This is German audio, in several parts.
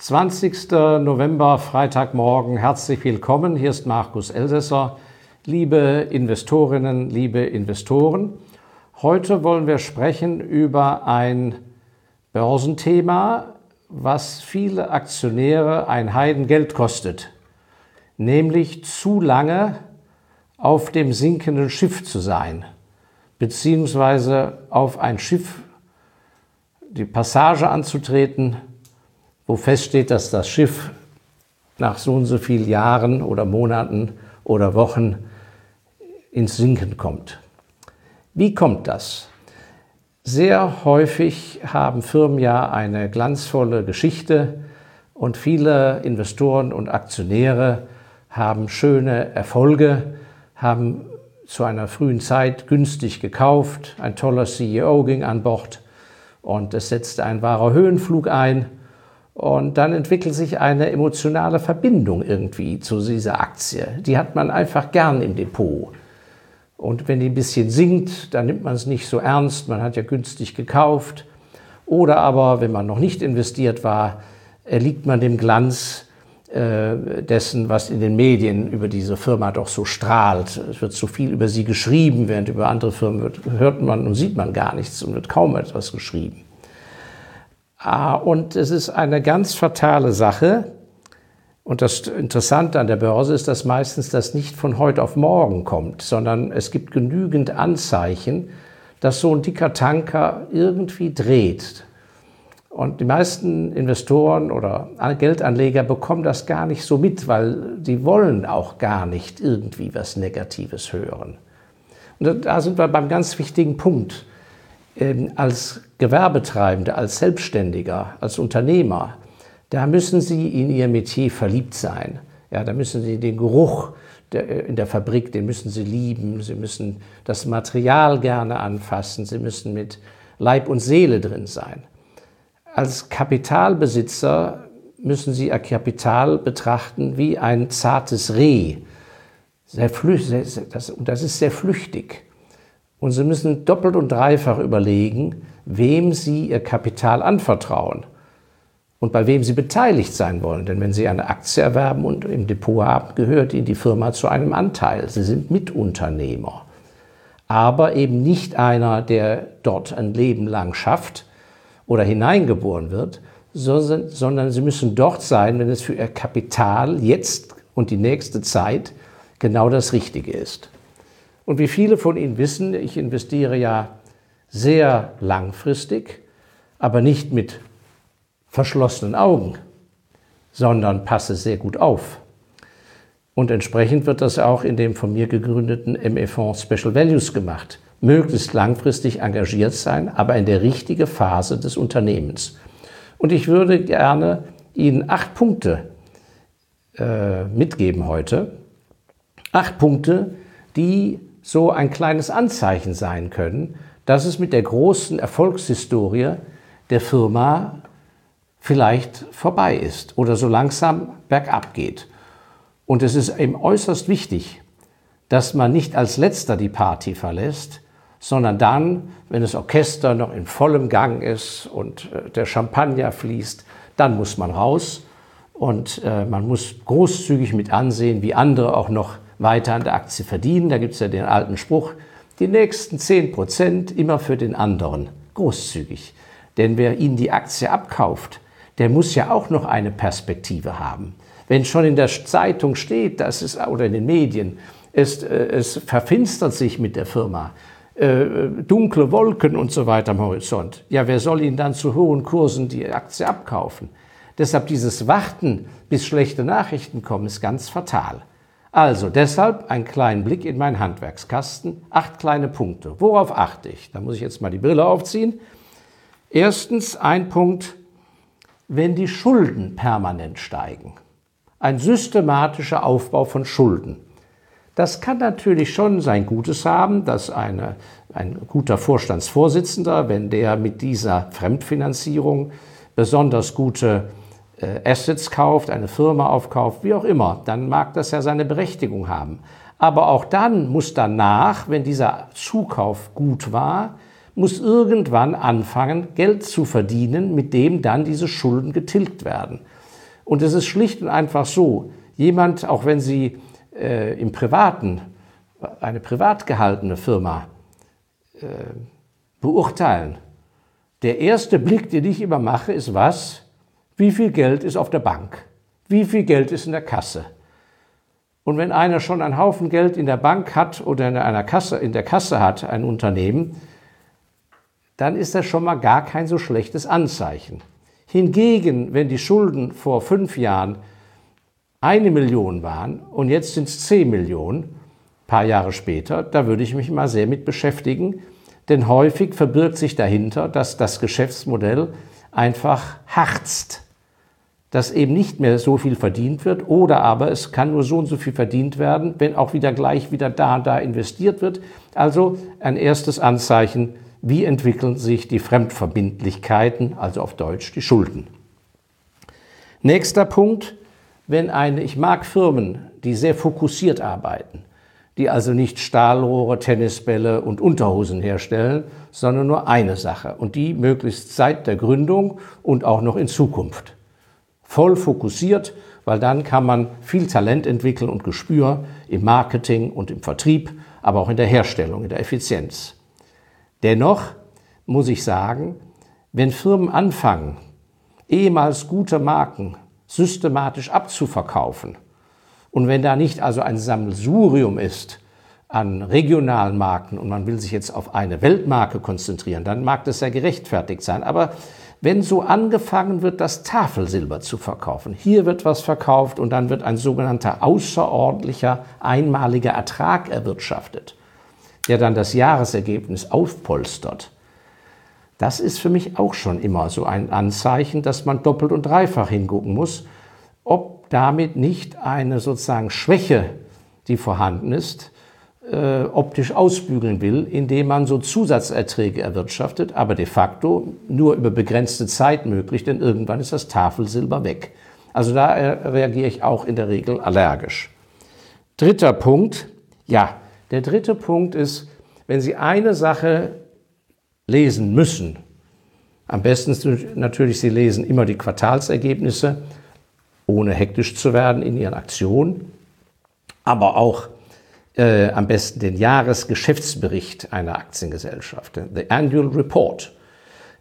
20. November, Freitagmorgen. Herzlich willkommen. Hier ist Markus Elsässer. Liebe Investorinnen, liebe Investoren, heute wollen wir sprechen über ein Börsenthema, was viele Aktionäre ein Heidengeld kostet, nämlich zu lange auf dem sinkenden Schiff zu sein, beziehungsweise auf ein Schiff die Passage anzutreten, wo feststeht, dass das Schiff nach so und so vielen Jahren oder Monaten oder Wochen ins Sinken kommt. Wie kommt das? Sehr häufig haben Firmen ja eine glanzvolle Geschichte und viele Investoren und Aktionäre haben schöne Erfolge, haben zu einer frühen Zeit günstig gekauft, ein toller CEO ging an Bord und es setzte ein wahrer Höhenflug ein und dann entwickelt sich eine emotionale Verbindung irgendwie zu dieser Aktie. Die hat man einfach gern im Depot. Und wenn die ein bisschen sinkt, dann nimmt man es nicht so ernst. Man hat ja günstig gekauft. Oder aber, wenn man noch nicht investiert war, erliegt man dem Glanz äh, dessen, was in den Medien über diese Firma doch so strahlt. Es wird so viel über sie geschrieben, während über andere Firmen wird, hört man und sieht man gar nichts und wird kaum etwas geschrieben. Ah, und es ist eine ganz fatale Sache. Und das Interessante an der Börse ist, dass meistens das nicht von heute auf morgen kommt, sondern es gibt genügend Anzeichen, dass so ein dicker Tanker irgendwie dreht. Und die meisten Investoren oder Geldanleger bekommen das gar nicht so mit, weil die wollen auch gar nicht irgendwie was Negatives hören. Und da sind wir beim ganz wichtigen Punkt. Ähm, als Gewerbetreibende, als Selbstständiger, als Unternehmer, da müssen Sie in Ihr Metier verliebt sein. Ja, da müssen Sie den Geruch der, äh, in der Fabrik, den müssen Sie lieben. Sie müssen das Material gerne anfassen. Sie müssen mit Leib und Seele drin sein. Als Kapitalbesitzer müssen Sie Ihr Kapital betrachten wie ein zartes Reh. Sehr flüchtig, das, das ist sehr flüchtig. Und Sie müssen doppelt und dreifach überlegen, wem Sie Ihr Kapital anvertrauen und bei wem Sie beteiligt sein wollen. Denn wenn Sie eine Aktie erwerben und im Depot haben, gehört Ihnen die Firma zu einem Anteil. Sie sind Mitunternehmer. Aber eben nicht einer, der dort ein Leben lang schafft oder hineingeboren wird, sondern Sie müssen dort sein, wenn es für Ihr Kapital jetzt und die nächste Zeit genau das Richtige ist. Und wie viele von Ihnen wissen, ich investiere ja sehr langfristig, aber nicht mit verschlossenen Augen, sondern passe sehr gut auf. Und entsprechend wird das auch in dem von mir gegründeten ME-Fonds Special Values gemacht. Möglichst langfristig engagiert sein, aber in der richtigen Phase des Unternehmens. Und ich würde gerne Ihnen acht Punkte äh, mitgeben heute. Acht Punkte, die so ein kleines Anzeichen sein können, dass es mit der großen Erfolgshistorie der Firma vielleicht vorbei ist oder so langsam bergab geht. Und es ist eben äußerst wichtig, dass man nicht als letzter die Party verlässt, sondern dann, wenn das Orchester noch in vollem Gang ist und äh, der Champagner fließt, dann muss man raus und äh, man muss großzügig mit ansehen, wie andere auch noch weiter an der Aktie verdienen. Da gibt es ja den alten Spruch, die nächsten 10 Prozent immer für den anderen. Großzügig. Denn wer Ihnen die Aktie abkauft, der muss ja auch noch eine Perspektive haben. Wenn schon in der Zeitung steht, dass es, oder in den Medien, es, äh, es verfinstert sich mit der Firma, äh, dunkle Wolken und so weiter am Horizont, ja, wer soll Ihnen dann zu hohen Kursen die Aktie abkaufen? Deshalb dieses Warten, bis schlechte Nachrichten kommen, ist ganz fatal. Also deshalb ein kleinen Blick in meinen Handwerkskasten. Acht kleine Punkte. Worauf achte ich? Da muss ich jetzt mal die Brille aufziehen. Erstens ein Punkt, wenn die Schulden permanent steigen. Ein systematischer Aufbau von Schulden. Das kann natürlich schon sein Gutes haben, dass eine, ein guter Vorstandsvorsitzender, wenn der mit dieser Fremdfinanzierung besonders gute Assets kauft, eine Firma aufkauft, wie auch immer, dann mag das ja seine Berechtigung haben. Aber auch dann muss danach, wenn dieser Zukauf gut war, muss irgendwann anfangen, Geld zu verdienen, mit dem dann diese Schulden getilgt werden. Und es ist schlicht und einfach so, jemand, auch wenn Sie äh, im Privaten, eine privat gehaltene Firma äh, beurteilen, der erste Blick, den ich immer mache, ist was? Wie viel Geld ist auf der Bank? Wie viel Geld ist in der Kasse? Und wenn einer schon einen Haufen Geld in der Bank hat oder in einer Kasse, in der Kasse hat, ein Unternehmen, dann ist das schon mal gar kein so schlechtes Anzeichen. Hingegen, wenn die Schulden vor fünf Jahren eine Million waren und jetzt sind es zehn Millionen, paar Jahre später, da würde ich mich mal sehr mit beschäftigen, denn häufig verbirgt sich dahinter, dass das Geschäftsmodell einfach harzt, dass eben nicht mehr so viel verdient wird oder aber es kann nur so und so viel verdient werden, wenn auch wieder gleich wieder da und da investiert wird. Also ein erstes Anzeichen, wie entwickeln sich die Fremdverbindlichkeiten, also auf Deutsch die Schulden. Nächster Punkt, wenn eine, ich mag Firmen, die sehr fokussiert arbeiten, die also nicht Stahlrohre, Tennisbälle und Unterhosen herstellen, sondern nur eine Sache und die möglichst seit der Gründung und auch noch in Zukunft. Voll fokussiert, weil dann kann man viel Talent entwickeln und Gespür im Marketing und im Vertrieb, aber auch in der Herstellung, in der Effizienz. Dennoch muss ich sagen, wenn Firmen anfangen, ehemals gute Marken systematisch abzuverkaufen und wenn da nicht also ein Sammelsurium ist an regionalen Marken und man will sich jetzt auf eine Weltmarke konzentrieren, dann mag das ja gerechtfertigt sein. Aber wenn so angefangen wird, das Tafelsilber zu verkaufen, hier wird was verkauft und dann wird ein sogenannter außerordentlicher einmaliger Ertrag erwirtschaftet, der dann das Jahresergebnis aufpolstert. Das ist für mich auch schon immer so ein Anzeichen, dass man doppelt und dreifach hingucken muss, ob damit nicht eine sozusagen Schwäche, die vorhanden ist, äh, optisch ausbügeln will, indem man so Zusatzerträge erwirtschaftet, aber de facto nur über begrenzte Zeit möglich, denn irgendwann ist das Tafelsilber weg. Also da äh, reagiere ich auch in der Regel allergisch. Dritter Punkt, ja, der dritte Punkt ist, wenn Sie eine Sache lesen müssen, am besten natürlich, Sie lesen immer die Quartalsergebnisse, ohne hektisch zu werden in Ihren Aktionen, aber auch äh, am besten den Jahresgeschäftsbericht einer Aktiengesellschaft, the Annual Report.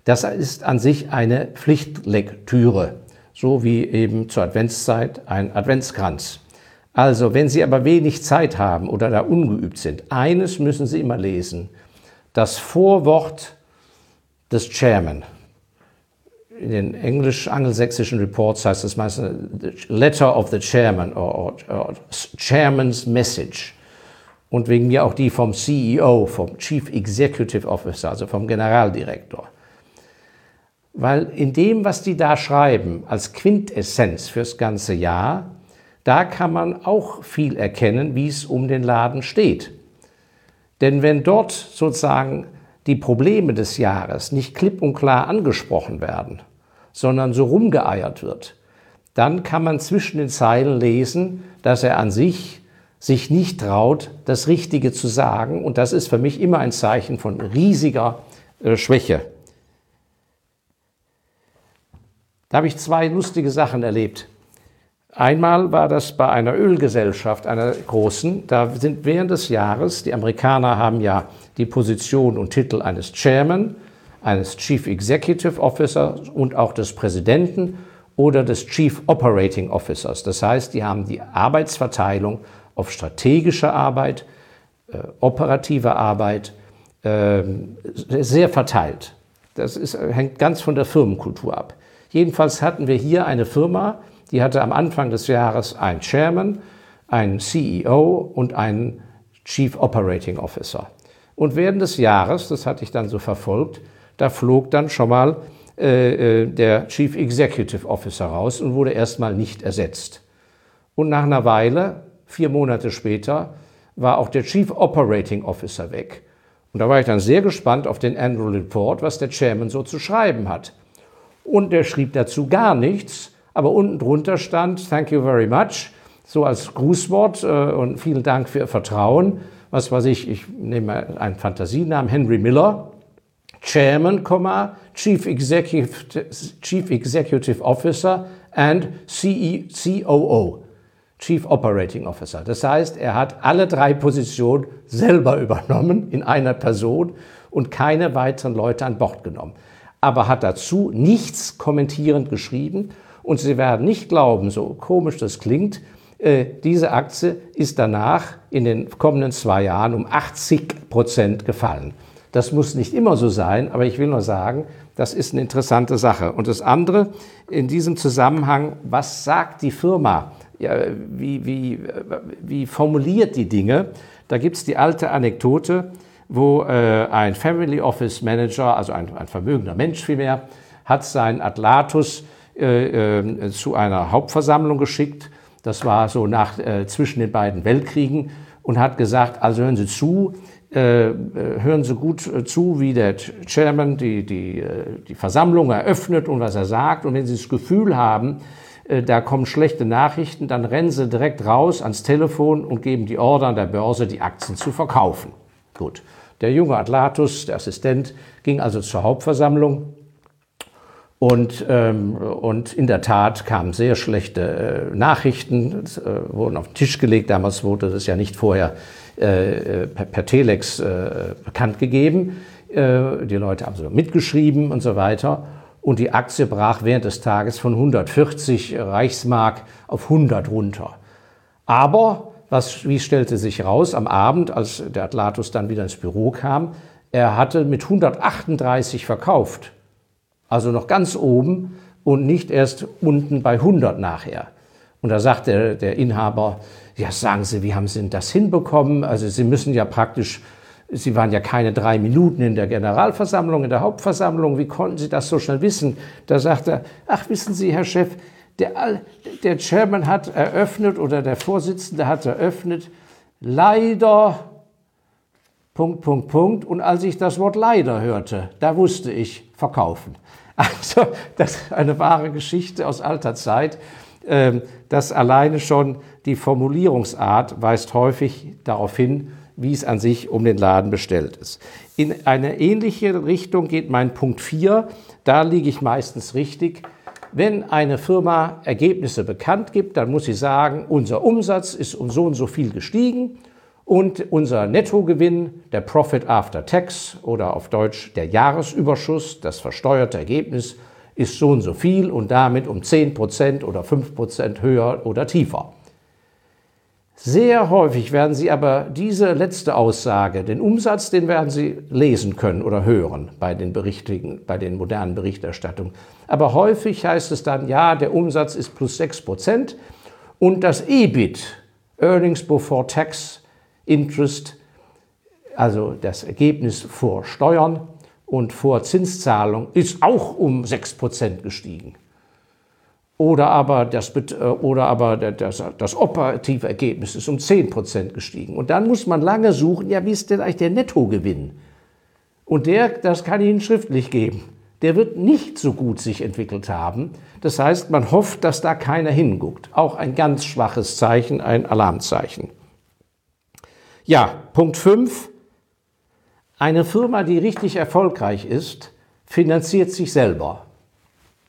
Das ist an sich eine Pflichtlektüre, so wie eben zur Adventszeit ein Adventskranz. Also, wenn Sie aber wenig Zeit haben oder da ungeübt sind, eines müssen Sie immer lesen. Das Vorwort des Chairman. In den englisch-angelsächsischen Reports heißt es meistens Letter of the Chairman or Chairman's Message. Und wegen mir auch die vom CEO, vom Chief Executive Officer, also vom Generaldirektor. Weil in dem, was die da schreiben, als Quintessenz fürs ganze Jahr, da kann man auch viel erkennen, wie es um den Laden steht. Denn wenn dort sozusagen die Probleme des Jahres nicht klipp und klar angesprochen werden, sondern so rumgeeiert wird, dann kann man zwischen den Zeilen lesen, dass er an sich sich nicht traut, das Richtige zu sagen. Und das ist für mich immer ein Zeichen von riesiger äh, Schwäche. Da habe ich zwei lustige Sachen erlebt. Einmal war das bei einer Ölgesellschaft, einer großen. Da sind während des Jahres, die Amerikaner haben ja die Position und Titel eines Chairman, eines Chief Executive Officer und auch des Präsidenten oder des Chief Operating Officers. Das heißt, die haben die Arbeitsverteilung auf strategische Arbeit, äh, operative Arbeit äh, sehr verteilt. Das ist, hängt ganz von der Firmenkultur ab. Jedenfalls hatten wir hier eine Firma, die hatte am Anfang des Jahres einen Chairman, einen CEO und einen Chief Operating Officer. Und während des Jahres, das hatte ich dann so verfolgt, da flog dann schon mal äh, äh, der Chief Executive Officer raus und wurde erstmal nicht ersetzt. Und nach einer Weile, vier Monate später, war auch der Chief Operating Officer weg. Und da war ich dann sehr gespannt auf den Annual Report, was der Chairman so zu schreiben hat. Und der schrieb dazu gar nichts, aber unten drunter stand Thank you very much, so als Grußwort äh, und vielen Dank für Ihr Vertrauen. Was weiß ich, ich nehme einen Fantasienamen, Henry Miller, Chairman, Chief Executive, Chief Executive Officer, and COO, Chief Operating Officer. Das heißt, er hat alle drei Positionen selber übernommen in einer Person und keine weiteren Leute an Bord genommen. Aber hat dazu nichts kommentierend geschrieben und Sie werden nicht glauben, so komisch das klingt, äh, diese Aktie ist danach in den kommenden zwei Jahren um 80 Prozent gefallen. Das muss nicht immer so sein, aber ich will nur sagen, das ist eine interessante Sache. Und das andere in diesem Zusammenhang, was sagt die Firma? Ja, wie, wie, wie formuliert die Dinge? Da gibt es die alte Anekdote, wo äh, ein Family Office Manager, also ein, ein vermögender Mensch vielmehr, hat seinen Atlatus äh, äh, zu einer Hauptversammlung geschickt. Das war so nach, äh, zwischen den beiden Weltkriegen und hat gesagt, also hören Sie zu, äh, äh, hören Sie gut zu, wie der Chairman die, die, die Versammlung eröffnet und was er sagt. Und wenn Sie das Gefühl haben, da kommen schlechte Nachrichten, dann rennen Sie direkt raus ans Telefon und geben die Order an der Börse, die Aktien zu verkaufen. Gut. Der junge Atlatus, der Assistent, ging also zur Hauptversammlung und, ähm, und in der Tat kamen sehr schlechte äh, Nachrichten, äh, wurden auf den Tisch gelegt. Damals wurde das ja nicht vorher äh, äh per, per, Telex äh, bekannt gegeben. Äh, die Leute haben so mitgeschrieben und so weiter. Und die Aktie brach während des Tages von 140 Reichsmark auf 100 runter. Aber, was, wie stellte sich raus am Abend, als der Atlatus dann wieder ins Büro kam, er hatte mit 138 verkauft also noch ganz oben und nicht erst unten bei 100 nachher. Und da sagt der, der Inhaber, ja, sagen Sie, wie haben Sie das hinbekommen? Also Sie müssen ja praktisch, Sie waren ja keine drei Minuten in der Generalversammlung, in der Hauptversammlung, wie konnten Sie das so schnell wissen? Da sagt er, ach, wissen Sie, Herr Chef, der, der Chairman hat eröffnet oder der Vorsitzende hat eröffnet, leider, Punkt, Punkt, Punkt. Und als ich das Wort leider hörte, da wusste ich, verkaufen. Also das ist eine wahre Geschichte aus alter Zeit. Ähm, das alleine schon die Formulierungsart weist häufig darauf hin, wie es an sich um den Laden bestellt ist. In eine ähnliche Richtung geht mein Punkt 4. Da liege ich meistens richtig. Wenn eine Firma Ergebnisse bekannt gibt, dann muss sie sagen, unser Umsatz ist um so und so viel gestiegen und unser Nettogewinn, der Profit After Tax oder auf Deutsch der Jahresüberschuss, das versteuerte Ergebnis, ist so und so viel und damit um 10% oder 5% höher oder tiefer. Sehr häufig werden Sie aber diese letzte Aussage, den Umsatz, den werden Sie lesen können oder hören bei den, Berichtigen, bei den modernen Berichterstattungen. Aber häufig heißt es dann, ja, der Umsatz ist plus 6% und das EBIT, Earnings Before Tax, Interest, also das Ergebnis vor Steuern und vor Zinszahlung, ist auch um 6% gestiegen. Oder aber, das, äh, oder aber das, das operative Ergebnis ist um 10% gestiegen. Und dann muss man lange suchen, ja, wie ist denn eigentlich der Nettogewinn? Und der, das kann ich Ihnen schriftlich geben. Der wird nicht so gut sich entwickelt haben. Das heißt, man hofft, dass da keiner hinguckt. Auch ein ganz schwaches Zeichen, ein Alarmzeichen. Ja, Punkt 5. Eine Firma, die richtig erfolgreich ist, finanziert sich selber.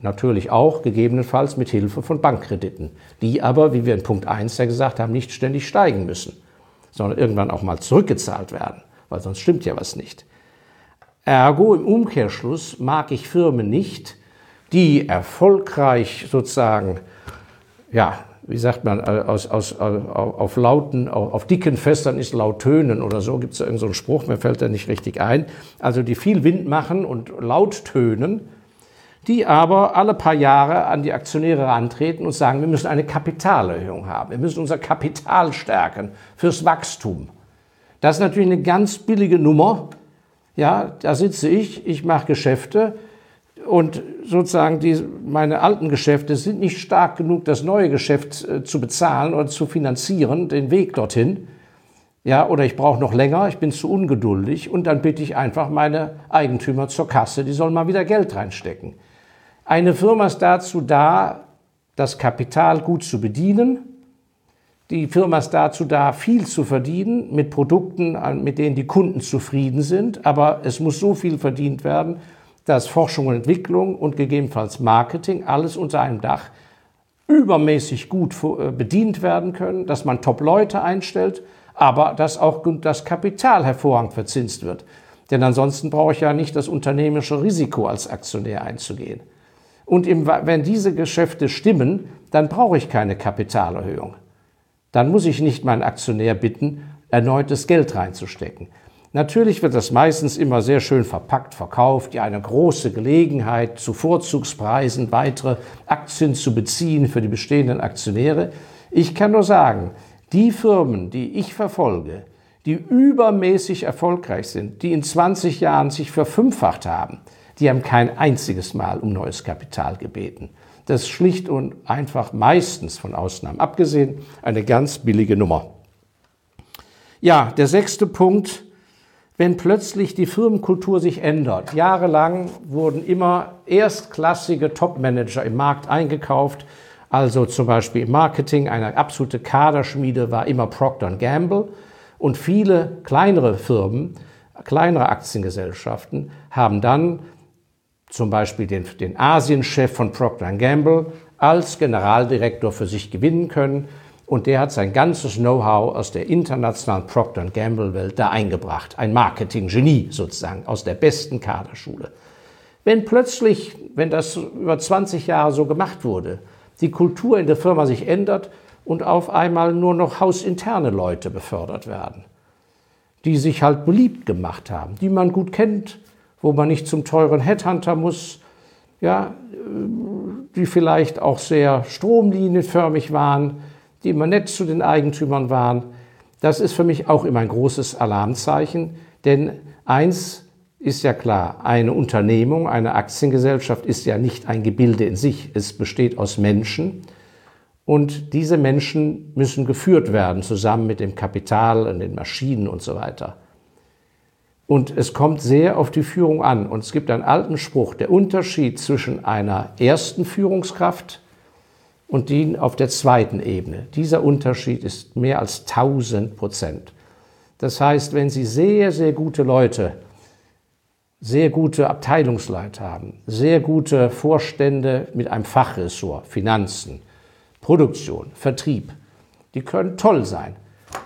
Natürlich auch gegebenenfalls mit Hilfe von Bankkrediten, die aber, wie wir in Punkt 1 ja gesagt haben, nicht ständig steigen müssen, sondern irgendwann auch mal zurückgezahlt werden, weil sonst stimmt ja was nicht. Ergo im Umkehrschluss mag ich Firmen nicht, die erfolgreich sozusagen ja, wie sagt man, äh, aus, aus, äh, auf lauten, auf dicken Fässern ist laut tönen oder so, gibt es da irgendeinen so Spruch, mir fällt der nicht richtig ein. Also die viel Wind machen und laut tönen, die aber alle paar Jahre an die Aktionäre antreten und sagen, wir müssen eine Kapitalerhöhung haben, wir müssen unser Kapital stärken fürs Wachstum. Das ist natürlich eine ganz billige Nummer. Ja, da sitze ich, ich mache Geschäfte, und sozusagen die, meine alten Geschäfte sind nicht stark genug, das neue Geschäft äh, zu bezahlen oder zu finanzieren, den Weg dorthin. Ja, oder ich brauche noch länger, ich bin zu ungeduldig und dann bitte ich einfach meine Eigentümer zur Kasse, die sollen mal wieder Geld reinstecken. Eine Firma ist dazu da, das Kapital gut zu bedienen. Die Firma ist dazu da, viel zu verdienen mit Produkten, mit denen die Kunden zufrieden sind, aber es muss so viel verdient werden, dass Forschung und Entwicklung und gegebenenfalls Marketing alles unter einem Dach übermäßig gut äh, bedient werden können, dass man Top-Leute einstellt, aber dass auch das Kapital hervorragend verzinst wird. Denn ansonsten brauche ich ja nicht das unternehmerische Risiko als Aktionär einzugehen. Und im, wenn diese Geschäfte stimmen, dann brauche ich keine Kapitalerhöhung. Dann muss ich nicht meinen Aktionär bitten, erneutes Geld reinzustecken. Natürlich wird das meistens immer sehr schön verpackt verkauft, ja eine große Gelegenheit, zu Vorzugspreisen weitere Aktien zu beziehen für die bestehenden Aktionäre. Ich kann nur sagen, die Firmen, die ich verfolge, die übermäßig erfolgreich sind, die in 20 Jahren sich verfünffacht haben, die haben kein einziges Mal um neues Kapital gebeten. Das ist schlicht und einfach meistens von Ausnahmen abgesehen eine ganz billige Nummer. Ja, der sechste Punkt, wenn plötzlich die Firmenkultur sich ändert. Jahrelang wurden immer erstklassige Topmanager im Markt eingekauft. Also zum Beispiel im Marketing, eine absolute Kaderschmiede war immer Procter Gamble. Und viele kleinere Firmen, kleinere Aktiengesellschaften haben dann zum Beispiel den, den Asienchef von Procter Gamble als Generaldirektor für sich gewinnen können und der hat sein ganzes Know-how aus der internationalen Procter Gamble-Welt da eingebracht. Ein Marketing-Genie sozusagen aus der besten Kaderschule. Wenn plötzlich, wenn das über 20 Jahre so gemacht wurde, die Kultur in der Firma sich ändert und auf einmal nur noch hausinterne Leute befördert werden, die sich halt beliebt gemacht haben, die man gut kennt, wo man nicht zum teuren Headhunter muss, ja, die vielleicht auch sehr stromlinienförmig waren, die immer nett zu den Eigentümern waren. Das ist für mich auch immer ein großes Alarmzeichen, denn eins ist ja klar, eine Unternehmung, eine Aktiengesellschaft ist ja nicht ein Gebilde in sich, es besteht aus Menschen und diese Menschen müssen geführt werden, zusammen mit dem Kapital und den Maschinen und so weiter. Und es kommt sehr auf die Führung an. Und es gibt einen alten Spruch, der Unterschied zwischen einer ersten Führungskraft und die auf der zweiten Ebene. Dieser Unterschied ist mehr als 1000 Prozent. Das heißt, wenn Sie sehr, sehr gute Leute, sehr gute Abteilungsleiter haben, sehr gute Vorstände mit einem Fachressort, Finanzen, Produktion, Vertrieb, die können toll sein,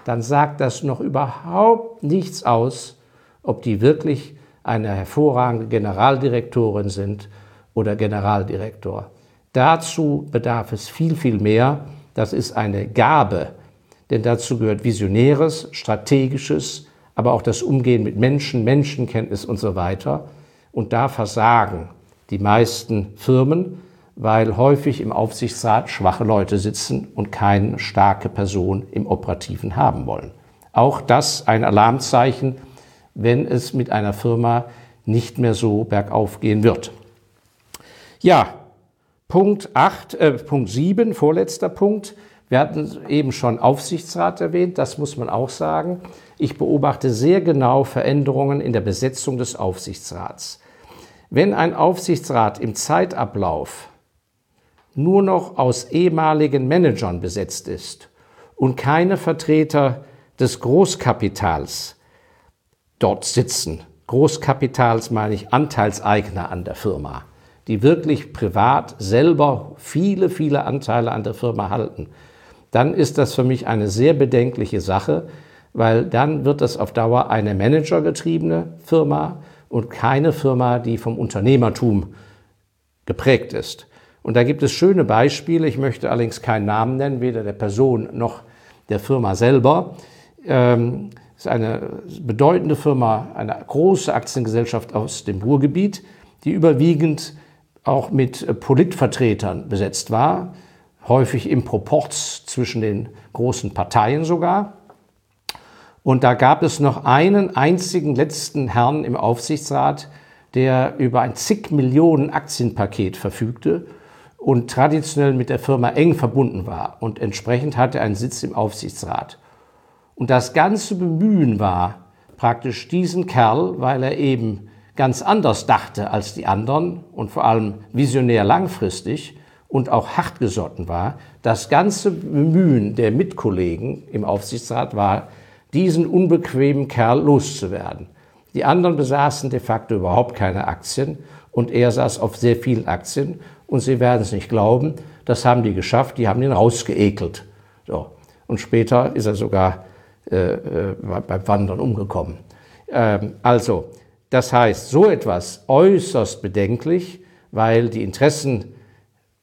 dann sagt das noch überhaupt nichts aus, ob die wirklich eine hervorragende Generaldirektorin sind oder Generaldirektor. Dazu bedarf es viel, viel mehr. Das ist eine Gabe, denn dazu gehört Visionäres, Strategisches, aber auch das Umgehen mit Menschen, Menschenkenntnis und so weiter. Und da versagen die meisten Firmen, weil häufig im Aufsichtsrat schwache Leute sitzen und keine starke Person im Operativen haben wollen. Auch das ein Alarmzeichen, wenn es mit einer Firma nicht mehr so bergauf gehen wird. Ja, Punkt 8, äh, Punkt 7, vorletzter Punkt. Wir hatten eben schon Aufsichtsrat erwähnt, das muss man auch sagen. Ich beobachte sehr genau Veränderungen in der Besetzung des Aufsichtsrats. Wenn ein Aufsichtsrat im Zeitablauf nur noch aus ehemaligen Managern besetzt ist und keine Vertreter des Großkapitals dort sitzen, Großkapitals meine ich Anteilseigner an der Firma, die wirklich privat selber viele, viele Anteile an der Firma halten, dann ist das für mich eine sehr bedenkliche Sache, weil dann wird das auf Dauer eine managergetriebene Firma und keine Firma, die vom Unternehmertum geprägt ist. Und da gibt es schöne Beispiele, ich möchte allerdings keinen Namen nennen, weder der Person noch der Firma selber. Ähm, ist eine bedeutende Firma, eine große Aktiengesellschaft aus dem Ruhrgebiet, die überwiegend auch mit äh, Politvertretern besetzt war, häufig im Proporz zwischen den großen Parteien sogar. Und da gab es noch einen einzigen letzten Herrn im Aufsichtsrat, der über ein zig Millionen Aktienpaket verfügte und traditionell mit der Firma eng verbunden war und entsprechend hatte einen Sitz im Aufsichtsrat. Und das ganze Bemühen war praktisch diesen Kerl, weil er eben ganz anders dachte als die anderen und vor allem visionär langfristig und auch hartgesotten war, das ganze Bemühen der Mitkollegen im Aufsichtsrat war, diesen unbequemen Kerl loszuwerden. Die anderen besaßen de facto überhaupt keine Aktien Und er saß auf sehr vielen Aktien und Sie werden es nicht glauben, das haben die geschafft, die haben ihn rausgeekelt. So. Und später ist er sogar äh, äh, beim Wandern umgekommen. Ähm, also, das heißt, so etwas äußerst bedenklich, weil die Interessen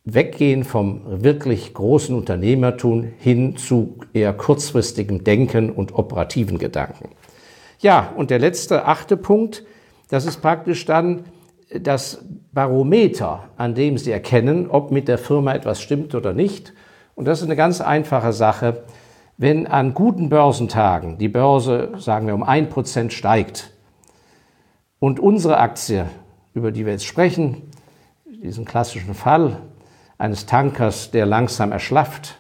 weggehen vom wirklich großen Unternehmertum hin zu eher kurzfristigem Denken und operativen Gedanken. Ja, und der letzte, achte Punkt, das ist praktisch dann das Barometer, an dem Sie erkennen, ob mit der Firma etwas stimmt oder nicht. Und das ist eine ganz einfache Sache. Wenn an guten Börsentagen die Börse, sagen wir, um ein Prozent steigt und unsere Aktie, über die wir jetzt sprechen, diesen klassischen Fall eines Tankers, der langsam erschlafft,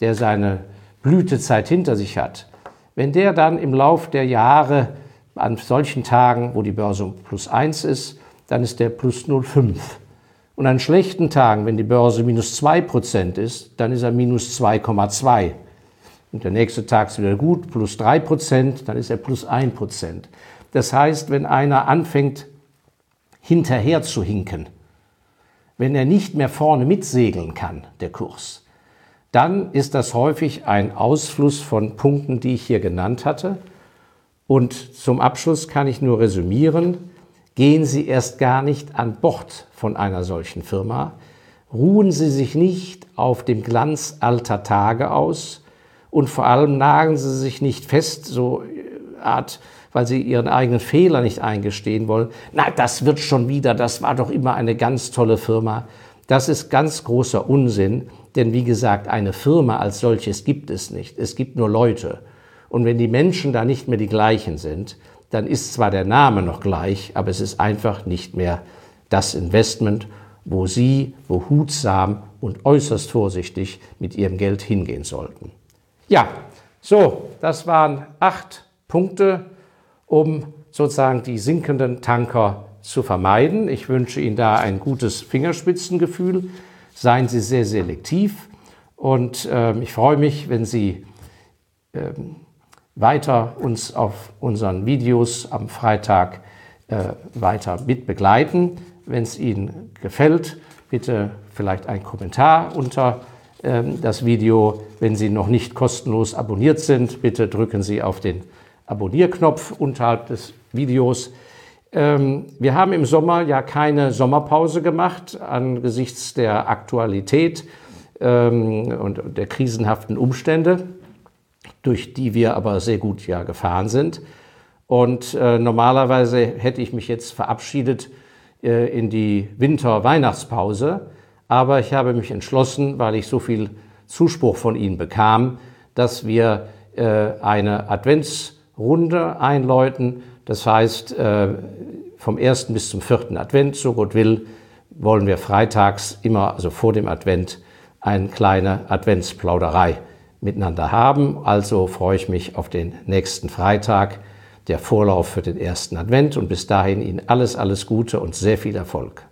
der seine Blütezeit hinter sich hat, wenn der dann im Lauf der Jahre an solchen Tagen, wo die Börse plus eins ist, dann ist der plus 0,5. Und an schlechten Tagen, wenn die Börse minus 2% ist, dann ist er minus 2,2. Und der nächste Tag ist wieder gut, plus 3%, dann ist er plus 1%. Das heißt, wenn einer anfängt, hinterher zu hinken, wenn er nicht mehr vorne mitsegeln kann, der Kurs, dann ist das häufig ein Ausfluss von Punkten, die ich hier genannt hatte. Und zum Abschluss kann ich nur resümieren, Gehen Sie erst gar nicht an Bord von einer solchen Firma. Ruhen Sie sich nicht auf dem Glanz alter Tage aus und vor allem nagen Sie sich nicht fest, so äh, Art, weil Sie Ihren eigenen Fehler nicht eingestehen wollen. Na, das wird schon wieder, das war doch immer eine ganz tolle Firma. Das ist ganz großer Unsinn, denn wie gesagt, eine Firma als solches gibt es nicht. Es gibt nur Leute. Und wenn die Menschen da nicht mehr die gleichen sind, dann ist zwar der Name noch gleich, aber es ist einfach nicht mehr das Investment, wo Sie behutsam und äußerst vorsichtig mit Ihrem Geld hingehen sollten. Ja, so, das waren acht Punkte, um sozusagen die sinkenden Tanker zu vermeiden. Ich wünsche Ihnen da ein gutes Fingerspitzengefühl. Seien Sie sehr selektiv und äh, ich freue mich, wenn Sie äh, weiter uns auf unseren Videos am Freitag äh, weiter mit begleiten. Wenn es Ihnen gefällt, bitte vielleicht ein Kommentar unter das Video. Wenn Sie noch nicht kostenlos abonniert sind, bitte drücken Sie auf den Abonnierknopf unterhalb des Videos. Ähm, wir haben im Sommer ja keine Sommerpause gemacht angesichts der Aktualität ähm, und der krisenhaften Umstände durch die wir aber sehr gut ja gefahren sind. Und äh, normalerweise hätte ich mich jetzt verabschiedet äh, in die Winter-Weihnachtspause, aber ich habe mich entschlossen, weil ich so viel Zuspruch von Ihnen bekam, dass wir äh, eine Adventsrunde einläuten. Das heißt, äh, vom ersten bis zum vierten Advent, so Gott will, wollen wir freitags immer, also vor dem Advent, eine kleine Adventsplauderei miteinander haben. Also freue ich mich auf den nächsten Freitag, der Vorlauf für den ersten Advent und bis dahin Ihnen alles, alles Gute und sehr viel Erfolg.